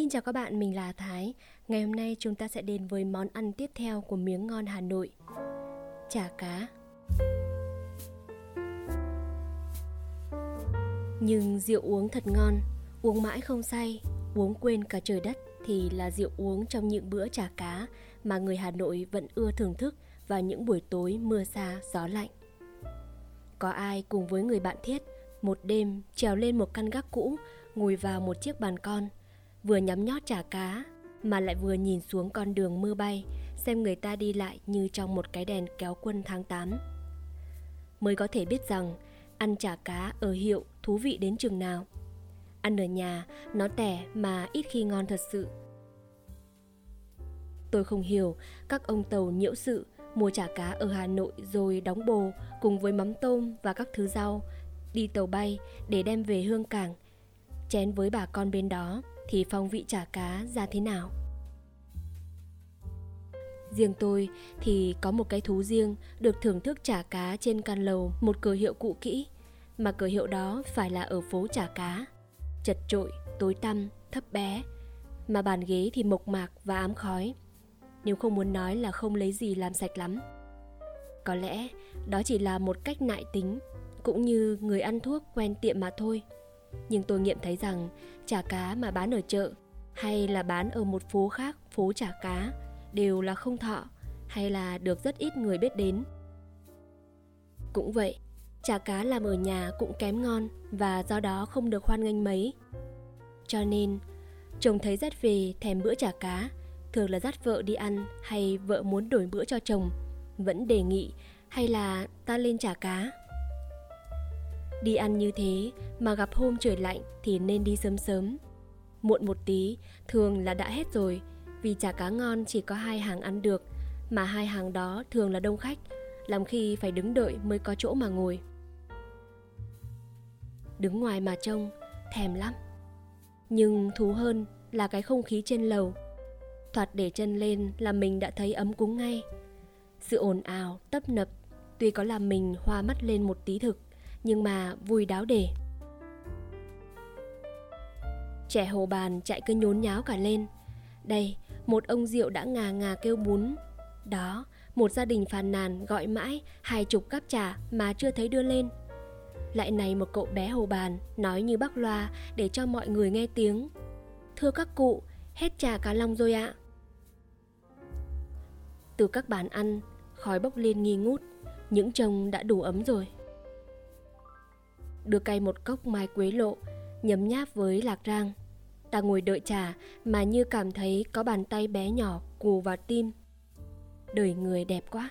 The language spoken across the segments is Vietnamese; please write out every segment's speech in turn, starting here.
Xin chào các bạn, mình là Thái. Ngày hôm nay chúng ta sẽ đến với món ăn tiếp theo của miếng ngon Hà Nội. Chả cá. Nhưng rượu uống thật ngon, uống mãi không say, uống quên cả trời đất thì là rượu uống trong những bữa chả cá mà người Hà Nội vẫn ưa thưởng thức vào những buổi tối mưa xa gió lạnh. Có ai cùng với người bạn thiết một đêm trèo lên một căn gác cũ ngồi vào một chiếc bàn con vừa nhắm nhót chả cá, mà lại vừa nhìn xuống con đường mưa bay, xem người ta đi lại như trong một cái đèn kéo quân tháng 8. Mới có thể biết rằng, ăn chả cá ở hiệu thú vị đến chừng nào. Ăn ở nhà, nó tẻ mà ít khi ngon thật sự. Tôi không hiểu, các ông tàu nhiễu sự, mua chả cá ở Hà Nội rồi đóng bồ cùng với mắm tôm và các thứ rau, đi tàu bay để đem về hương cảng chén với bà con bên đó, thì phong vị chả cá ra thế nào? Riêng tôi thì có một cái thú riêng được thưởng thức chả cá trên căn lầu, một cửa hiệu cũ kỹ. Mà cửa hiệu đó phải là ở phố chả cá. Chật trội, tối tăm, thấp bé. Mà bàn ghế thì mộc mạc và ám khói. Nếu không muốn nói là không lấy gì làm sạch lắm. Có lẽ đó chỉ là một cách nại tính, cũng như người ăn thuốc quen tiệm mà thôi nhưng tôi nghiệm thấy rằng chả cá mà bán ở chợ, hay là bán ở một phố khác, phố chả cá, đều là không thọ, hay là được rất ít người biết đến. Cũng vậy, chả cá làm ở nhà cũng kém ngon và do đó không được hoan nghênh mấy. Cho nên, chồng thấy dắt về thèm bữa chả cá, thường là dắt vợ đi ăn hay vợ muốn đổi bữa cho chồng, vẫn đề nghị hay là ta lên chả cá. Đi ăn như thế mà gặp hôm trời lạnh thì nên đi sớm sớm. Muộn một tí thường là đã hết rồi vì chả cá ngon chỉ có hai hàng ăn được mà hai hàng đó thường là đông khách làm khi phải đứng đợi mới có chỗ mà ngồi. Đứng ngoài mà trông, thèm lắm. Nhưng thú hơn là cái không khí trên lầu. Thoạt để chân lên là mình đã thấy ấm cúng ngay. Sự ồn ào, tấp nập tuy có làm mình hoa mắt lên một tí thực nhưng mà vui đáo đề trẻ hồ bàn chạy cứ nhốn nháo cả lên. Đây, một ông rượu đã ngà ngà kêu bún. Đó, một gia đình phàn nàn gọi mãi hai chục cắp trà mà chưa thấy đưa lên. Lại này một cậu bé hồ bàn nói như bác loa để cho mọi người nghe tiếng. Thưa các cụ, hết trà cá long rồi ạ. Từ các bàn ăn, khói bốc lên nghi ngút. Những chồng đã đủ ấm rồi đưa cay một cốc mai quế lộ, nhấm nháp với lạc rang. Ta ngồi đợi trà mà như cảm thấy có bàn tay bé nhỏ cù vào tim. Đời người đẹp quá.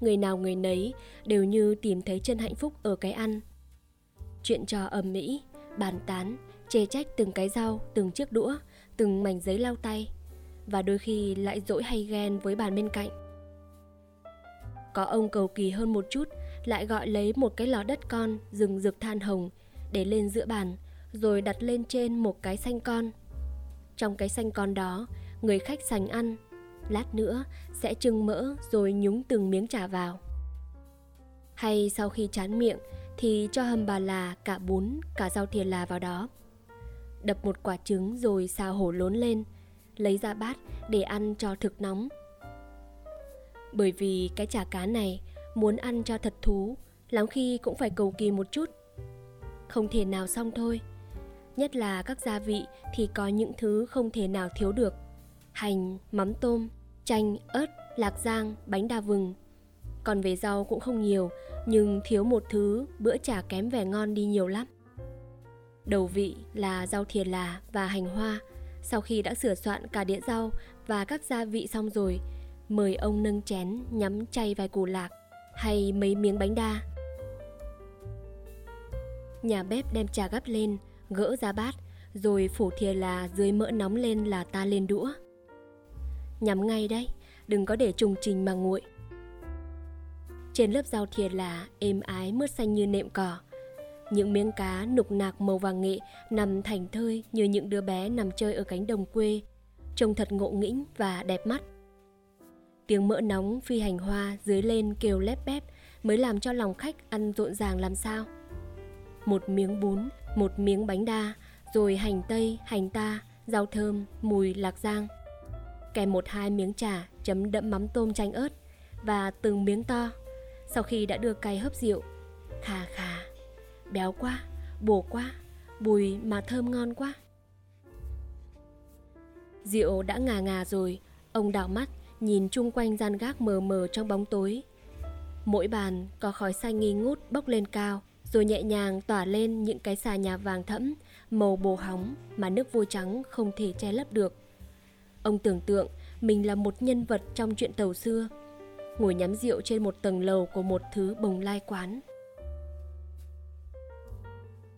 Người nào người nấy đều như tìm thấy chân hạnh phúc ở cái ăn. Chuyện trò ầm mỹ bàn tán, chê trách từng cái rau, từng chiếc đũa, từng mảnh giấy lau tay và đôi khi lại dỗi hay ghen với bàn bên cạnh. Có ông cầu kỳ hơn một chút lại gọi lấy một cái lò đất con rừng rực than hồng để lên giữa bàn, rồi đặt lên trên một cái xanh con. Trong cái xanh con đó, người khách sành ăn, lát nữa sẽ trưng mỡ rồi nhúng từng miếng trà vào. Hay sau khi chán miệng thì cho hầm bà là, cả bún, cả rau thìa là vào đó. Đập một quả trứng rồi xào hổ lốn lên, lấy ra bát để ăn cho thực nóng. Bởi vì cái chả cá này muốn ăn cho thật thú lắm khi cũng phải cầu kỳ một chút. Không thể nào xong thôi. Nhất là các gia vị thì có những thứ không thể nào thiếu được. Hành, mắm tôm, chanh, ớt, lạc giang, bánh đa vừng. Còn về rau cũng không nhiều, nhưng thiếu một thứ, bữa chả kém vẻ ngon đi nhiều lắm. Đầu vị là rau thiền là và hành hoa. Sau khi đã sửa soạn cả đĩa rau và các gia vị xong rồi, mời ông nâng chén nhắm chay vài củ lạc hay mấy miếng bánh đa. Nhà bếp đem trà gắp lên, gỡ ra bát, rồi phủ thìa là dưới mỡ nóng lên là ta lên đũa. Nhắm ngay đấy, đừng có để trùng trình mà nguội. Trên lớp rau thìa là êm ái mướt xanh như nệm cỏ. Những miếng cá nục nạc màu vàng nghệ nằm thành thơi như những đứa bé nằm chơi ở cánh đồng quê. Trông thật ngộ nghĩnh và đẹp mắt. Tiếng mỡ nóng phi hành hoa dưới lên kêu lép bép mới làm cho lòng khách ăn rộn ràng làm sao. Một miếng bún, một miếng bánh đa, rồi hành tây, hành ta, rau thơm, mùi lạc giang. Kèm một hai miếng trà chấm đậm mắm tôm chanh ớt và từng miếng to. Sau khi đã đưa cay hấp rượu, khà khà, béo quá, bổ quá, bùi mà thơm ngon quá. Rượu đã ngà ngà rồi, ông đảo mắt nhìn chung quanh gian gác mờ mờ trong bóng tối. Mỗi bàn có khói xanh nghi ngút bốc lên cao, rồi nhẹ nhàng tỏa lên những cái xà nhà vàng thẫm, màu bồ hóng mà nước vôi trắng không thể che lấp được. Ông tưởng tượng mình là một nhân vật trong chuyện tàu xưa, ngồi nhắm rượu trên một tầng lầu của một thứ bồng lai quán.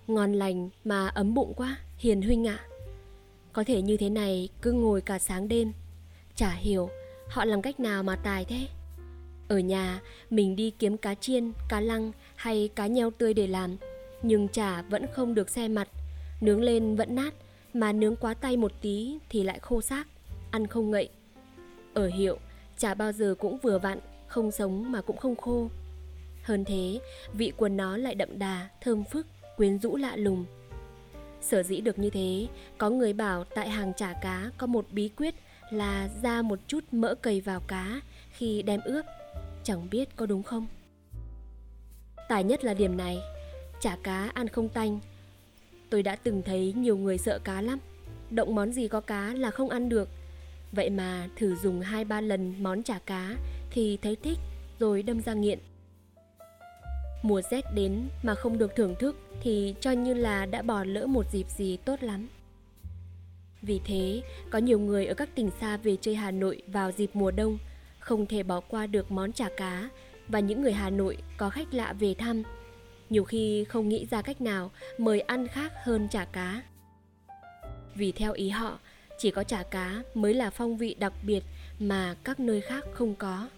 Ngon lành mà ấm bụng quá, hiền huynh ạ. À. Có thể như thế này cứ ngồi cả sáng đêm, chả hiểu họ làm cách nào mà tài thế. Ở nhà, mình đi kiếm cá chiên, cá lăng hay cá nheo tươi để làm, nhưng chả vẫn không được xe mặt, nướng lên vẫn nát, mà nướng quá tay một tí thì lại khô xác, ăn không ngậy. Ở hiệu, chả bao giờ cũng vừa vặn, không sống mà cũng không khô. Hơn thế, vị quần nó lại đậm đà, thơm phức, quyến rũ lạ lùng. Sở dĩ được như thế, có người bảo tại hàng chả cá có một bí quyết là ra một chút mỡ cầy vào cá khi đem ướp. Chẳng biết có đúng không? Tài nhất là điểm này. Chả cá ăn không tanh. Tôi đã từng thấy nhiều người sợ cá lắm. Động món gì có cá là không ăn được. Vậy mà thử dùng hai ba lần món chả cá thì thấy thích, rồi đâm ra nghiện. Mùa rét đến mà không được thưởng thức thì cho như là đã bỏ lỡ một dịp gì tốt lắm vì thế có nhiều người ở các tỉnh xa về chơi hà nội vào dịp mùa đông không thể bỏ qua được món chả cá và những người Hà Nội có khách lạ về thăm. Nhiều khi không nghĩ ra cách nào mời ăn khác hơn chả cá. Vì theo ý họ, chỉ có chả cá mới là phong vị đặc biệt mà các nơi khác không có.